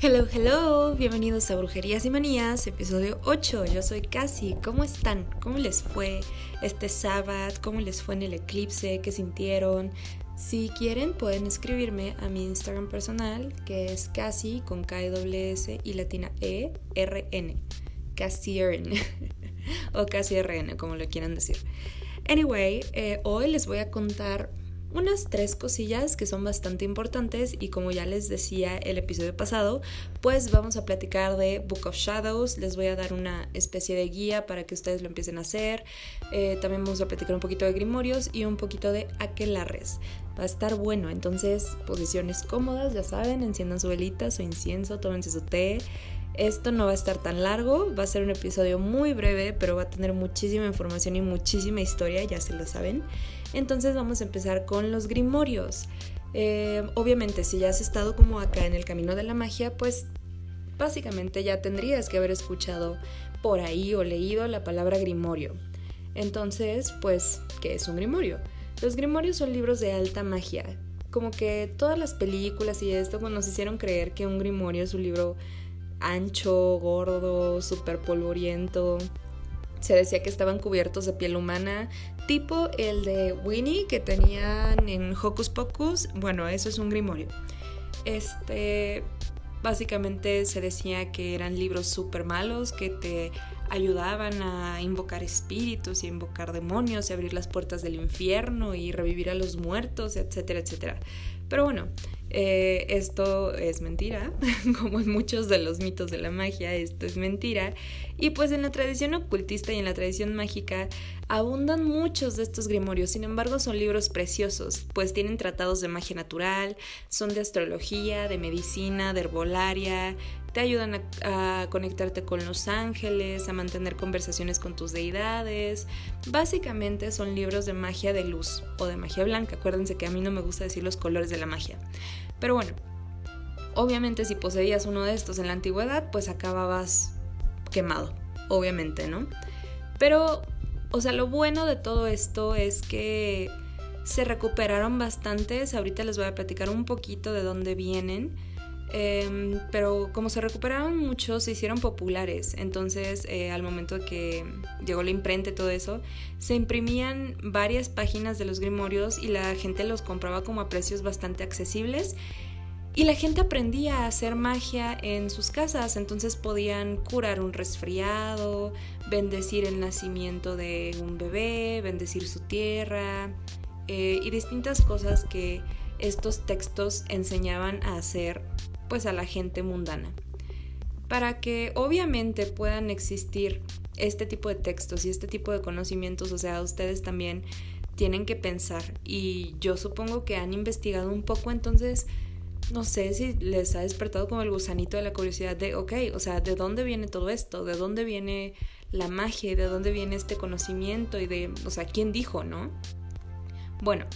Hello, hello, bienvenidos a Brujerías y Manías, episodio 8. Yo soy Casi. ¿Cómo están? ¿Cómo les fue este sábado? ¿Cómo les fue en el eclipse? ¿Qué sintieron? Si quieren, pueden escribirme a mi Instagram personal, que es Casi con K -S, -S y latina E R N. Casiern. o Casi RN, como lo quieran decir. Anyway, eh, hoy les voy a contar unas tres cosillas que son bastante importantes y como ya les decía el episodio pasado, pues vamos a platicar de Book of Shadows, les voy a dar una especie de guía para que ustedes lo empiecen a hacer, eh, también vamos a platicar un poquito de Grimorios y un poquito de Aquelarres. Va a estar bueno, entonces posiciones cómodas, ya saben, enciendan su velita, su incienso, tómense su té. Esto no va a estar tan largo, va a ser un episodio muy breve, pero va a tener muchísima información y muchísima historia, ya se lo saben. Entonces vamos a empezar con los grimorios. Eh, obviamente, si ya has estado como acá en el camino de la magia, pues básicamente ya tendrías que haber escuchado por ahí o leído la palabra grimorio. Entonces, pues, ¿qué es un grimorio? Los grimorios son libros de alta magia. Como que todas las películas y esto pues, nos hicieron creer que un grimorio es un libro ancho, gordo, súper polvoriento. Se decía que estaban cubiertos de piel humana, tipo el de Winnie que tenían en Hocus Pocus. Bueno, eso es un grimorio. Este, básicamente se decía que eran libros súper malos que te ayudaban a invocar espíritus y a invocar demonios y abrir las puertas del infierno y revivir a los muertos, etcétera, etcétera. Pero bueno, eh, esto es mentira, como en muchos de los mitos de la magia, esto es mentira. Y pues en la tradición ocultista y en la tradición mágica abundan muchos de estos grimorios, sin embargo son libros preciosos, pues tienen tratados de magia natural, son de astrología, de medicina, de herbolaria, te ayudan a, conectarte con los ángeles, a mantener conversaciones con tus deidades. Básicamente son libros de magia de luz o de magia blanca. Acuérdense que a mí no me gusta decir los colores de la magia. Pero bueno, obviamente si poseías uno de estos en la antigüedad, pues acababas quemado, obviamente, ¿no? Pero, o sea, lo bueno de todo esto es que se recuperaron bastantes. Ahorita les voy a platicar un poquito de dónde vienen Em, pero como se recuperaron muchos, se hicieron populares. Entonces, eh, al momento que llegó la imprenta y todo eso, se imprimían varias páginas de los grimorios y la gente los compraba como a precios bastante accesibles. Y la gente aprendía a hacer magia en sus casas, entonces podían curar un resfriado, bendecir el nacimiento de un bebé, bendecir su tierra eh, y distintas cosas que estos textos enseñaban a hacer pues a la gente mundana. Para que obviamente puedan existir este tipo de textos y este tipo de conocimientos, o sea, ustedes también tienen que pensar y yo supongo que han investigado un poco, entonces no sé si les ha despertado como el gusanito de la curiosidad de, ok, o sea, ¿de dónde viene todo esto? ¿De dónde viene la magia? ¿De dónde viene este conocimiento? Y de, o sea, ¿quién dijo, no? Bueno,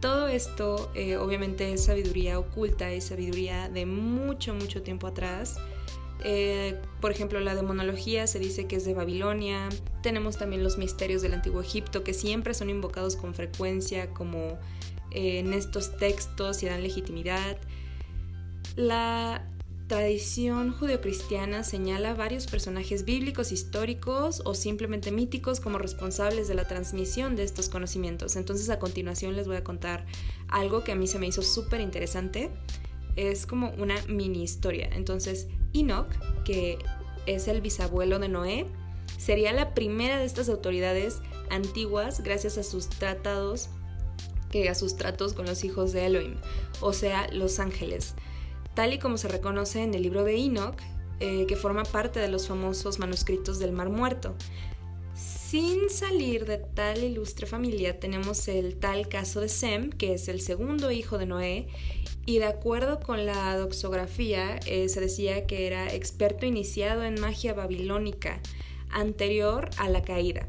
todo esto eh, obviamente es sabiduría oculta, es sabiduría de mucho, mucho tiempo atrás. Eh, por ejemplo, la demonología se dice que es de Babilonia. Tenemos también los misterios del antiguo Egipto que siempre son invocados con frecuencia como eh, en estos textos y dan legitimidad. La tradición judeocristiana señala varios personajes bíblicos, históricos o simplemente míticos como responsables de la transmisión de estos conocimientos. Entonces a continuación les voy a contar algo que a mí se me hizo súper interesante. Es como una mini historia. Entonces Enoch, que es el bisabuelo de Noé, sería la primera de estas autoridades antiguas gracias a sus tratados que a sus tratos con los hijos de Elohim, o sea, los ángeles tal y como se reconoce en el libro de Enoch, eh, que forma parte de los famosos manuscritos del Mar Muerto. Sin salir de tal ilustre familia, tenemos el tal caso de Sem, que es el segundo hijo de Noé, y de acuerdo con la doxografía, eh, se decía que era experto iniciado en magia babilónica, anterior a la caída.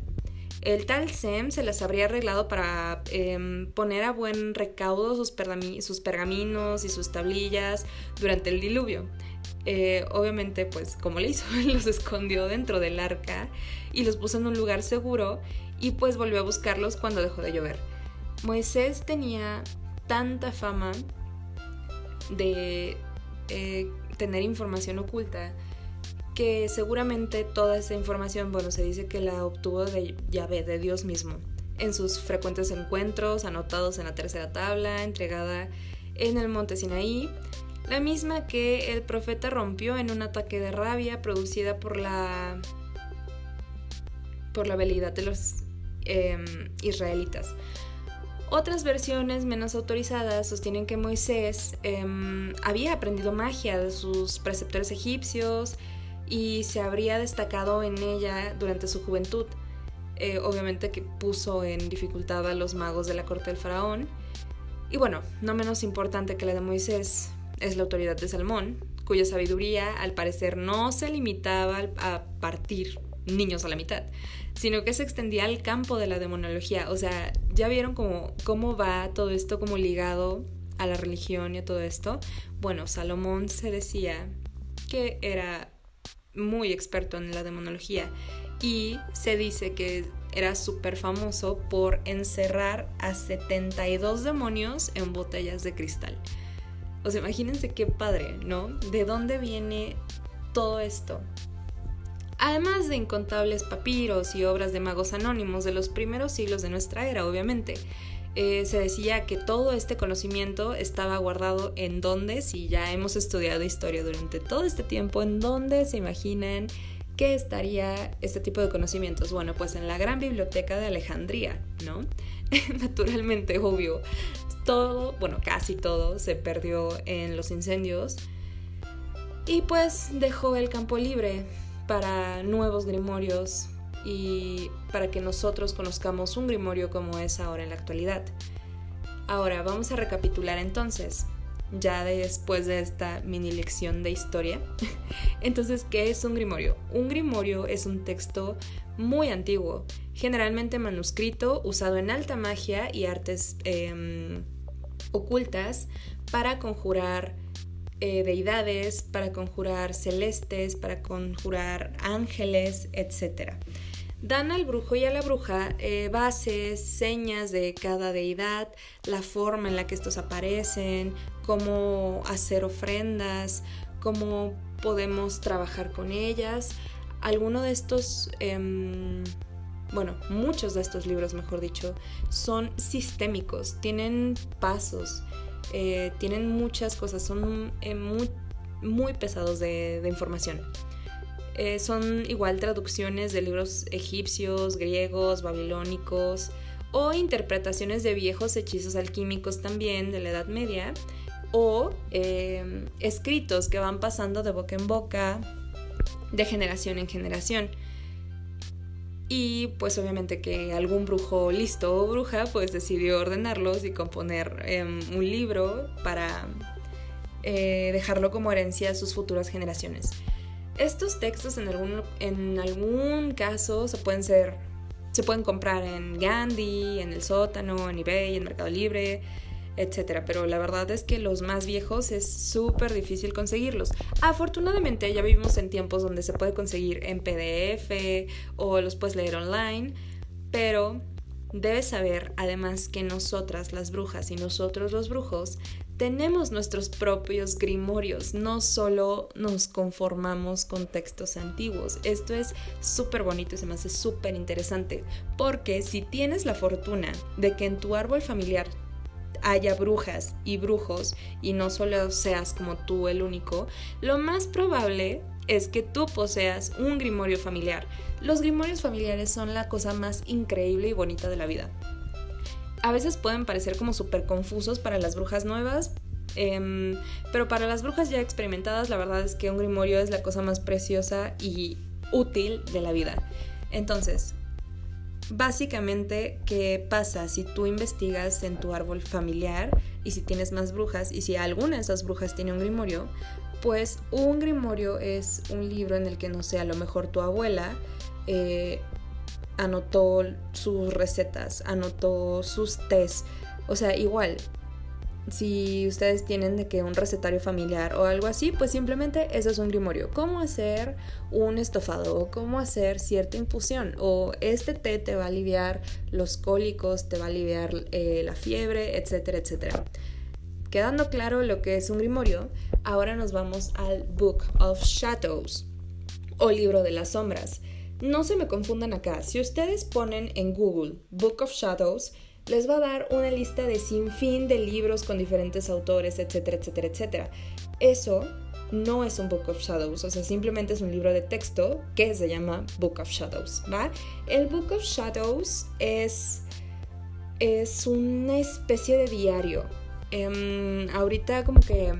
El tal Sem se las habría arreglado para em, poner a buen recaudo sus, pergaminos y sus tablillas durante el diluvio. Eh, obviamente, pues como le hizo, los escondió dentro del arca y los puso en un lugar seguro y pues volvió a buscarlos cuando dejó de llover. Moisés tenía tanta fama de... Eh, tener información oculta que seguramente toda esa información, bueno, se dice que la obtuvo de Yahvé, de Dios mismo, en sus frecuentes encuentros, anotados en la tercera tabla, entregada en el monte Sinaí, la misma que el profeta rompió en un ataque de rabia producida por la por la habilidad de los em, israelitas. Otras versiones menos autorizadas sostienen que Moisés em, había aprendido magia de sus preceptores egipcios y se habría destacado en ella durante su juventud. Eh, obviamente que puso en dificultad a los magos de la corte del faraón. Y bueno, no menos importante que la de Moisés es la autoridad de Salmón, cuya sabiduría al parecer no se limitaba a partir niños a la mitad, sino que se extendía al campo de la demonología. O sea, ya vieron cómo, cómo va todo esto como ligado a la religión y a todo esto. Bueno, Salomón se decía que era muy experto en la demonología y se dice que era súper famoso por encerrar a 72 demonios en botellas de cristal. O sea, imagínense qué padre, ¿no? ¿De dónde viene todo esto? Además de incontables papiros y obras de magos anónimos de los primeros siglos de nuestra era, obviamente, eh, se decía que todo este conocimiento estaba guardado en donde, si ya hemos estudiado historia durante todo este tiempo, en dónde se imaginan que estaría este tipo de conocimientos. Bueno, pues en la gran biblioteca de Alejandría, ¿no? Naturalmente, obvio, todo, bueno, casi todo se perdió en los incendios y pues dejó el campo libre para nuevos grimorios y para que nosotros conozcamos un grimorio como es ahora en la actualidad. Ahora vamos a recapitular entonces, ya después de esta mini lección de historia. entonces, ¿qué es un grimorio? Un grimorio es un texto muy antiguo, generalmente manuscrito, usado en alta magia y artes em, ocultas para conjurar eh, deidades, para conjurar celestes, para conjurar ángeles, etc. Dan al brujo y a la bruja eh, bases, señas de cada deidad, la forma en la que estos aparecen, cómo hacer ofrendas, cómo podemos trabajar con ellas. Alguno de estos, em, bueno, muchos de estos libros, mejor dicho, son sistémicos, tienen pasos, eh, tienen muchas cosas, son eh, muy, muy, pesados de, información. Eh, son igual traducciones de libros egipcios, griegos, babilónicos o interpretaciones de viejos hechizos alquímicos también de la Edad Media o escritos que van pasando de boca en boca, de generación en generación. Y pues obviamente que algún brujo listo o bruja pues decidió ordenarlos y componer em, un libro para eh, dejarlo como herencia a sus futuras generaciones. Estos textos en algún, en algún caso se pueden ser se pueden comprar en Gandhi, en el sótano, en eBay, en Mercado Libre, etcétera. Pero la verdad es que los más viejos es súper difícil conseguirlos. Afortunadamente ya vivimos en tiempos donde se puede conseguir en PDF o los puedes leer online, pero debes saber además que nosotras las brujas y nosotros los brujos tenemos nuestros propios grimorios, no solo nos conformamos con textos antiguos. Esto es súper bonito y se me hace súper interesante, porque si tienes la fortuna de que en tu árbol familiar haya brujas y brujos y no solo seas como tú el único, lo más probable es que tú poseas un grimorio familiar. Los grimorios familiares son la cosa más increíble y bonita de la vida. A veces pueden parecer como súper confusos para las brujas nuevas, em, pero para las brujas ya experimentadas la verdad es que un grimorio es la cosa más preciosa y útil de la vida. Entonces, Básicamente, ¿qué pasa si tú investigas en tu árbol familiar y si tienes más brujas y si alguna de esas brujas tiene un grimorio? Pues un grimorio es un libro en el que, no sé, a lo mejor tu abuela eh, anotó sus recetas, anotó sus test. O sea, igual, si ustedes tienen de que un recetario familiar o algo así, pues simplemente eso es un grimorio. Cómo hacer un estofado o cómo hacer cierta infusión o este té te va a aliviar los cólicos, te va a aliviar eh, la fiebre, etcétera, etcétera. quedando claro lo que es un grimorio, ahora nos vamos al Book of Shadows o libro de las sombras. No se me confundan acá, si ustedes ponen en Google Book of Shadows, les va a dar una lista de sinfín de libros con diferentes autores, etcétera, etcétera, etcétera. Eso no es un Book of Shadows, o sea, simplemente es un libro de texto que se llama Book of Shadows. El Book of Shadows es, es una especie de diario. Em, ahorita como que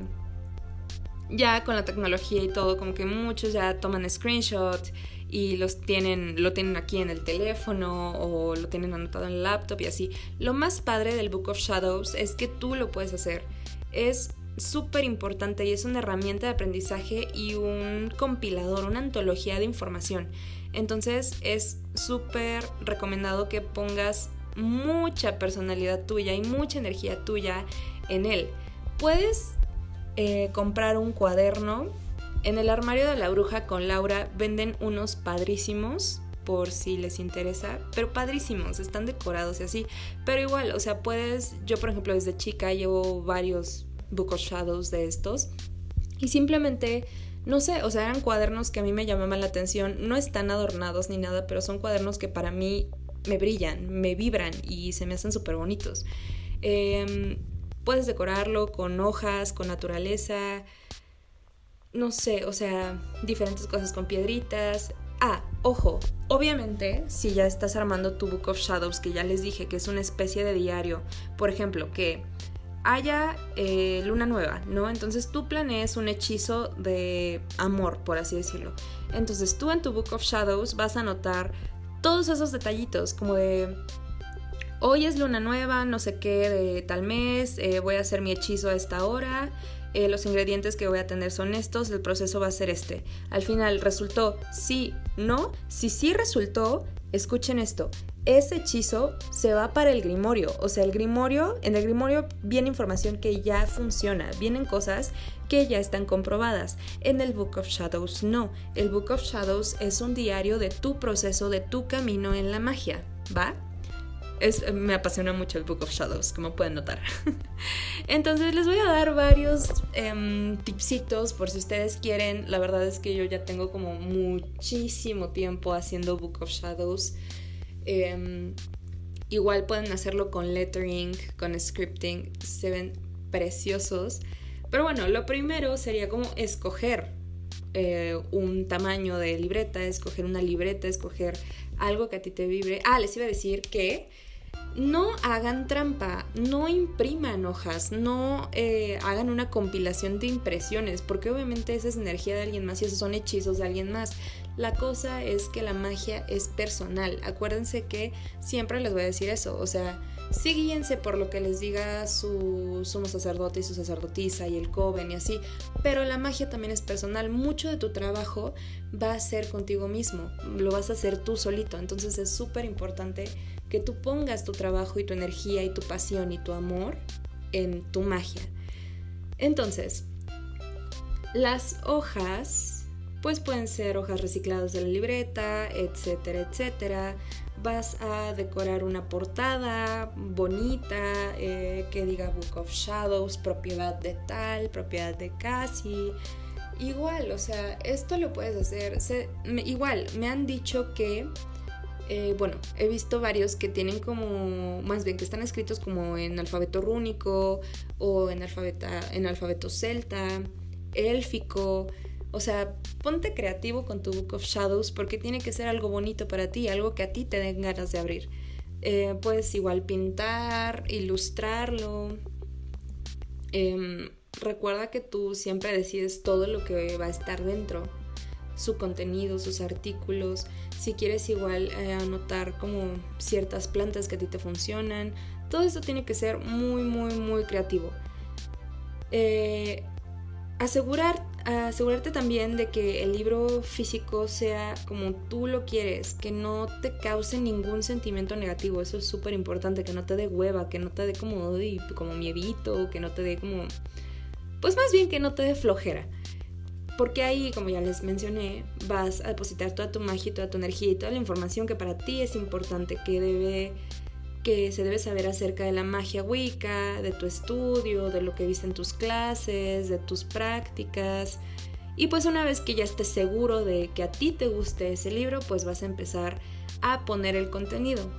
ya con la tecnología y todo, como que muchos ya toman screenshot y los tienen, lo tienen aquí en el teléfono o lo tienen anotado en el laptop y así. Lo más padre del Book of Shadows es que tú lo puedes hacer. Es súper importante y es una herramienta de aprendizaje y un compilador, una antología de información. Entonces es súper recomendado que pongas mucha personalidad tuya y mucha energía tuya en él. Puedes eh, comprar un cuaderno. En el armario de la bruja con Laura venden unos padrísimos por si les interesa, pero padrísimos, están decorados y así. Pero igual, o sea, puedes, yo por ejemplo desde chica llevo varios Book of Shadows de estos y simplemente no sé, o sea, eran cuadernos que a mí me llamaban la atención, no están adornados ni nada, pero son cuadernos que para mí me brillan, me vibran y se me hacen súper bonitos. Em, puedes decorarlo con hojas, con naturaleza, no sé, o sea, diferentes cosas con piedritas. Ah, ojo, obviamente si ya estás armando tu Book of Shadows, que ya les dije que es una especie de diario, por ejemplo, que haya eh, luna nueva, ¿no? Entonces tú planees un hechizo de amor, por así decirlo. Entonces tú en tu Book of Shadows vas a anotar todos esos detallitos, como de hoy es luna nueva, no sé qué de tal mes, eh, voy a hacer mi hechizo a esta hora, eh, los ingredientes que voy a tener son estos, el proceso va a ser este. Al final, ¿resultó sí, no? Si sí resultó, escuchen esto, ese hechizo se va para el grimorio, o sea, el grimorio, en el grimorio viene información que ya funciona, vienen cosas que ya están comprobadas. En el Book of Shadows no, el Book of Shadows es un diario de tu proceso, de tu camino en la magia, ¿va? Me apasiona mucho el Book of Shadows, como pueden notar. Entonces les voy a dar varios em, tipsitos por si ustedes quieren. La verdad es que yo ya tengo como muchísimo tiempo haciendo Book of Shadows. Em, igual pueden hacerlo con lettering, con scripting, se ven preciosos. Pero bueno, lo primero sería como escoger eh, un tamaño de libreta, escoger una libreta, escoger algo que a ti te vibre. Ah, les iba a decir que no hagan trampa, no impriman hojas, no eh, hagan una compilación de impresiones, porque obviamente esa es energía de alguien más y esos son hechizos de alguien más. La cosa es que la magia es personal. Acuérdense que siempre les voy a decir eso, o sea, sí guíense por lo que les diga su sumo sacerdote y su sacerdotisa y el coven y así, pero la magia también es personal. Mucho de tu trabajo va a ser contigo mismo, lo vas a hacer tú solito, entonces es súper importante que tú pongas tu trabajo y tu energía y tu pasión y tu amor en tu magia. Entonces, las hojas, pues pueden ser hojas recicladas de la libreta, etcétera, etcétera. Vas a decorar una portada bonita eh, que diga Book of Shadows, propiedad de tal, propiedad de casi. Igual, o sea, esto lo puedes hacer. igual, me han dicho que eh, bueno, he visto varios que tienen como, más bien que están escritos como en alfabeto rúnico o en, en alfabeto celta, élfico. O sea, ponte creativo con tu Book of Shadows porque tiene que ser algo bonito para ti, algo que a ti te den ganas de abrir. Eh, puedes igual pintar, ilustrarlo. Em, recuerda que tú siempre decides todo lo que va a estar dentro su contenido, sus artículos, si quieres igual eh, anotar como ciertas plantas que a ti te funcionan, todo esto tiene que ser muy, muy, muy creativo. Eh, asegurar, asegurarte también de que el libro físico sea como tú lo quieres, que no te cause ningún sentimiento negativo, eso es súper importante, que no te dé hueva, que no te dé como, como miedito, que no te dé como... Pues más bien que no te dé flojera. Porque ahí, como ya les mencioné, vas a depositar toda tu magia, toda tu energía y toda la información que para ti es importante, que debe que se debe saber acerca de la magia wicca, de tu estudio, de lo que viste en tus clases, de tus prácticas. Y pues una vez que ya estés seguro de que a ti te guste ese libro, pues vas a empezar a poner el contenido.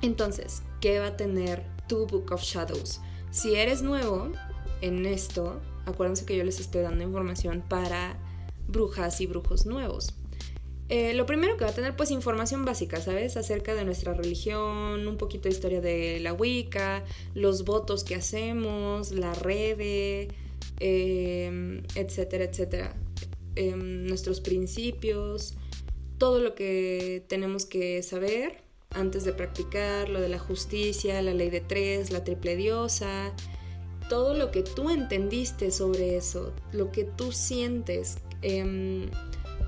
Entonces, ¿qué va a tener tu Book of Shadows? Si eres nuevo en esto, acuérdense que yo les estoy dando información para brujas y brujos nuevos. Eh, lo primero que va a tener pues información básica, ¿sabes? Acerca de nuestra religión, un poquito de historia de la Wicca, los votos que hacemos, la red, em, etcétera, etcétera. Em, nuestros principios, todo lo que tenemos que saber antes de practicar, lo de la justicia, la ley de tres, la triple diosa, todo lo que tú entendiste sobre eso, lo que tú sientes. Em,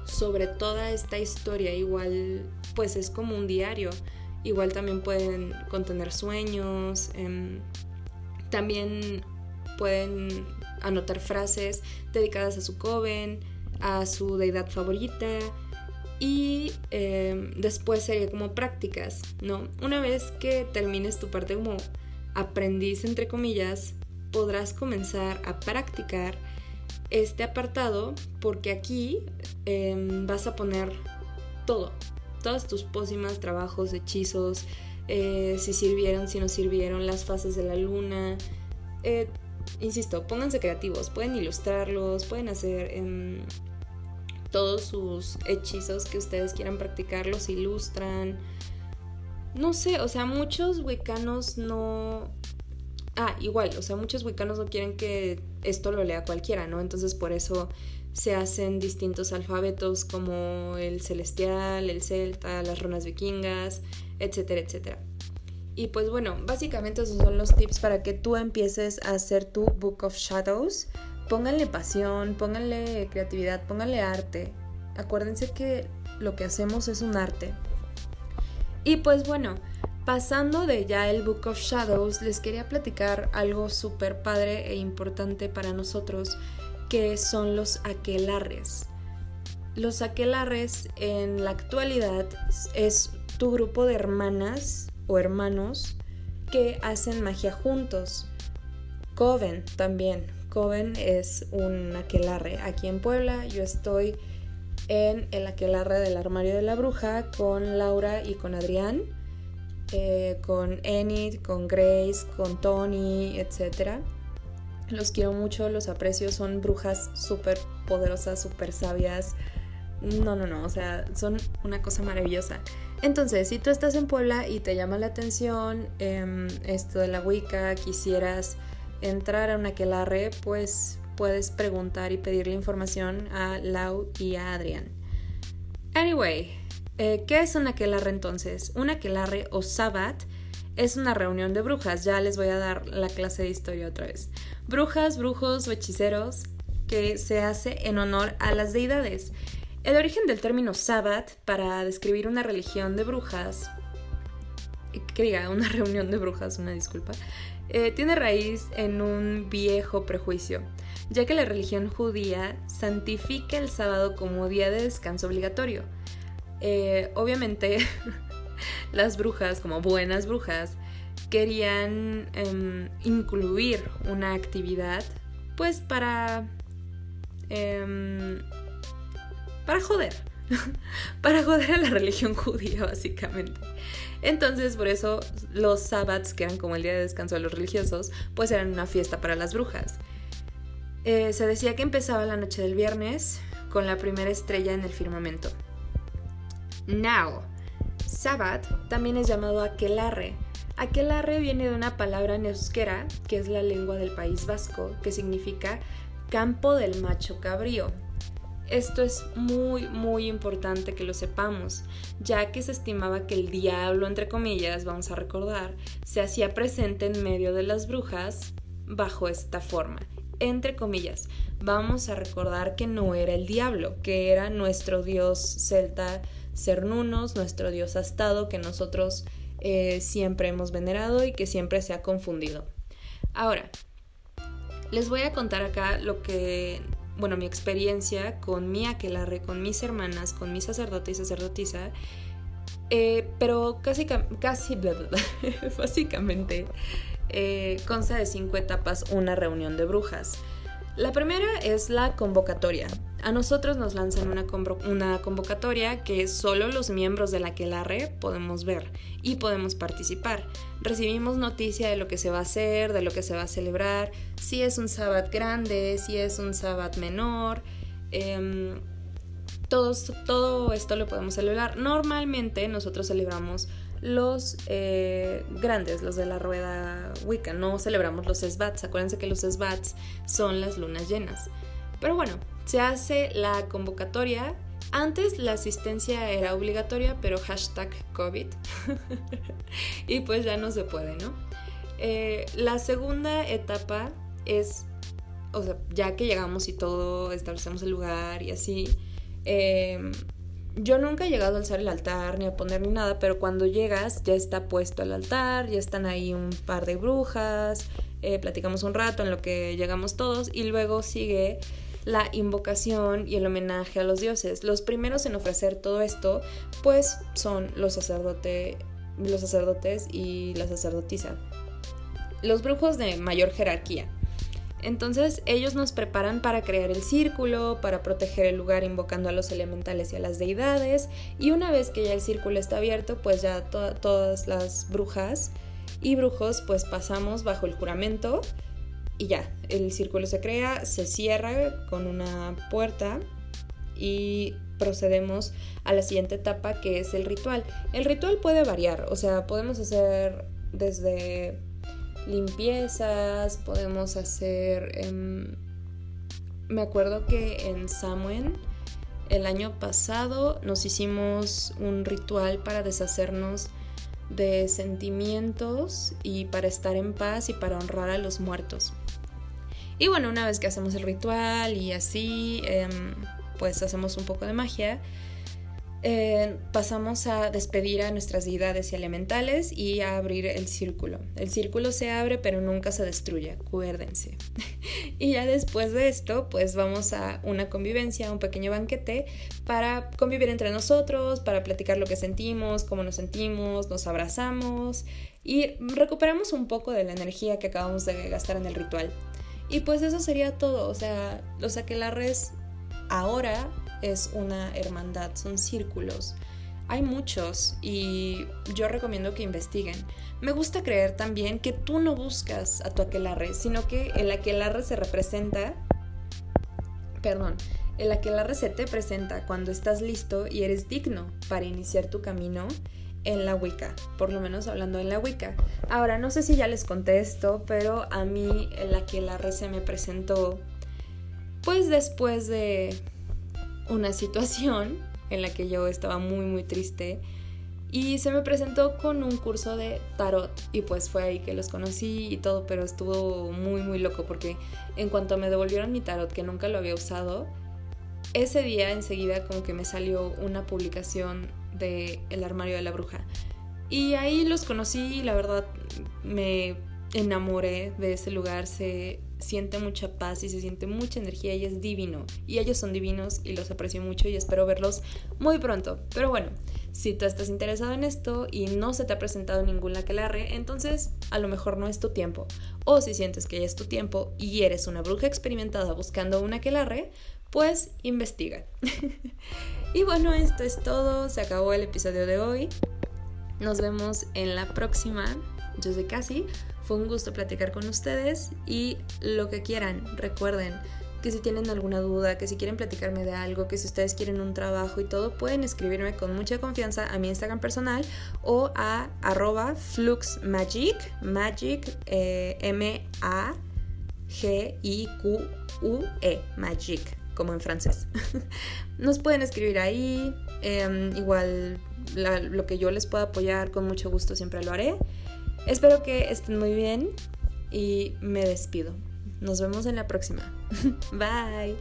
sobre toda esta historia. Igual, pues es como un diario. Igual también pueden contener sueños. Em, también pueden anotar frases dedicadas a su coven, a su deidad favorita. Y em, después sería como prácticas, ¿no? Una vez que termines tu parte como aprendiz, entre comillas, podrás comenzar a practicar este apartado porque aquí em, vas a poner todo, todas tus pócimas, trabajos, hechizos, eh, si sirvieron, si no sirvieron, las fases de la luna. Eh, insisto, pónganse creativos, pueden ilustrarlos, pueden hacer em, todos sus hechizos que ustedes quieran practicar, los ilustran. No sé, o sea, muchos huecanos no Ah, igual, o sea, muchos wicanos no quieren que esto lo lea cualquiera, ¿no? Entonces por eso se hacen distintos alfabetos como el celestial, el celta, las runas vikingas, etcétera, etcétera. Y pues bueno, básicamente esos son los tips para que tú empieces a hacer tu Book of Shadows. Pónganle pasión, pónganle creatividad, pónganle arte. Acuérdense que lo que hacemos es un arte. Y pues bueno, Pasando de ya el Book of Shadows, les quería platicar algo súper padre e importante para nosotros, que son los aquelarres. Los aquelarres en la actualidad es tu grupo de hermanas o hermanos que hacen magia juntos. Coven también. Coven es un aquelarre. Aquí en Puebla yo estoy en el aquelarre del armario de la bruja con Laura y con Adrián eh, con Enid, con Grace, con Tony, etc. Los quiero mucho, los aprecio, son brujas súper poderosas, súper sabias. No, no, no, o sea, son una cosa maravillosa. Entonces, si tú estás en Puebla y te llama la atención em, esto de la Wicca, quisieras entrar a una aquelarre, pues puedes preguntar y pedirle información a Lau y a Adrián. Anyway, eh, ¿Qué es un aquelarre entonces? Un aquelarre o sabbat es una reunión de brujas. Ya les voy a dar la clase de historia otra vez. Brujas, brujos o hechiceros que se hace en honor a las deidades. El origen del término sabbat para describir una religión de brujas, que diga una reunión de brujas, una disculpa, eh, tiene raíz en un viejo prejuicio, ya que la religión judía santifica el sábado como día de descanso obligatorio. Eh, obviamente las brujas, como buenas brujas, querían em, incluir una actividad pues para... Em, para joder. para joder a la religión judía, básicamente. Entonces, por eso los sabbats, que eran como el día de descanso de los religiosos, pues eran una fiesta para las brujas. Eh, se decía que empezaba la noche del viernes con la primera estrella en el firmamento. Now. Sabbat también es llamado aquelarre. Aquelarre viene de una palabra en euskera, que es la lengua del País Vasco, que significa campo del macho cabrío. Esto es muy, muy importante que lo sepamos, ya que se estimaba que el diablo, entre comillas, vamos a recordar, se hacía presente en medio de las brujas bajo esta forma. Entre comillas, vamos a recordar que no era el diablo, que era nuestro dios celta Cernunos, nuestro dios astado que nosotros eh, siempre hemos venerado y que siempre se ha confundido. Ahora, les voy a contar acá lo que, bueno, mi experiencia con mi aquelarre, con mis hermanas, con mi sacerdote y sacerdotisa, Eh, pero casi, casi básicamente eh, consta de cinco etapas una reunión de brujas. La primera es la convocatoria. A nosotros nos lanzan una, convocatoria que solo los miembros de la Quelarre podemos ver y podemos participar. Recibimos noticia de lo que se va a hacer, de lo que se va a celebrar, si es un sábado grande, si es un sábado menor. Em, todo esto lo podemos celebrar. Normalmente nosotros celebramos los eh, grandes, los de la rueda Wicca, no celebramos los SBATs. Acuérdense que los SBATs son las lunas llenas. Pero bueno, se hace la convocatoria. Antes la asistencia era obligatoria, pero hashtag COVID. y pues ya no se puede, ¿no? Eh, la segunda etapa es, o sea, ya que llegamos y todo, establecemos el lugar y así, Em, yo nunca he llegado a alzar el altar ni a poner ni nada, pero cuando llegas ya está puesto el altar, ya están ahí un par de brujas, eh, platicamos un rato en lo que llegamos todos y luego sigue la invocación y el homenaje a los dioses. Los primeros en ofrecer todo esto, pues son los, sacerdote, los sacerdotes y la sacerdotisa. Los brujos de mayor jerarquía. Entonces ellos nos preparan para crear el círculo, para proteger el lugar invocando a los elementales y a las deidades. Y una vez que ya el círculo está abierto, pues ya todas las brujas y brujos pues pasamos bajo el juramento y ya, el círculo se crea, se cierra con una puerta y procedemos a la siguiente etapa que es el ritual. El ritual puede variar, o sea, podemos hacer desde limpiezas, podemos hacer... Em, me acuerdo que en Samuel el año pasado nos hicimos un ritual para deshacernos de sentimientos y para estar en paz y para honrar a los muertos. Y bueno, una vez que hacemos el ritual y así, em, pues hacemos un poco de magia, eh, pasamos a despedir a nuestras deidades y elementales y a abrir el círculo. El círculo se abre pero nunca se destruye, acuérdense. y ya después de esto, pues vamos a una convivencia, un pequeño banquete para convivir entre nosotros, para platicar lo que sentimos, cómo nos sentimos, nos abrazamos y recuperamos un poco de la energía que acabamos de gastar en el ritual. Y pues eso sería todo, o sea, los aquelarres ahora es una hermandad, son círculos. Hay muchos y yo recomiendo que investiguen. Me gusta creer también que tú no buscas a tu aquelarre, sino que el aquelarre se representa, perdón, el aquelarre se te presenta cuando estás listo y eres digno para iniciar tu camino en la Wicca, por lo menos hablando en la Wicca. Ahora, no sé si ya les conté esto, pero a mí el aquelarre se me presentó pues después de una situación en la que yo estaba muy muy triste y se me presentó con un curso de tarot y pues fue ahí que los conocí y todo, pero estuvo muy muy loco porque en cuanto me devolvieron mi tarot que nunca lo había usado, ese día enseguida como que me salió una publicación de El armario de la bruja. Y ahí los conocí y la verdad me enamoré de ese lugar, se siente mucha paz y se siente mucha energía y es divino. Y ellos son divinos y los aprecio mucho y espero verlos muy pronto. Pero bueno, si tú estás interesado en esto y no se te ha presentado ningún laquelarre, entonces a lo mejor no es tu tiempo. O si sientes que ya es tu tiempo y eres una bruja experimentada buscando una aquelarre, pues investiga. y bueno, esto es todo. Se acabó el episodio de hoy. Nos vemos en la próxima. Soy Casi. Fue un gusto platicar con ustedes y lo que quieran, recuerden que si tienen alguna duda, que si quieren platicarme de algo, que si ustedes quieren un trabajo y todo, pueden escribirme con mucha confianza a mi Instagram personal o a arroba fluxmagic, magic, eh, M-A-G-I-Q-U-E, magic, como en francés. Nos pueden escribir ahí, em, igual lo que yo les pueda apoyar, con mucho gusto siempre lo haré. Espero que estén muy bien y me despido. Nos vemos en la próxima. Bye.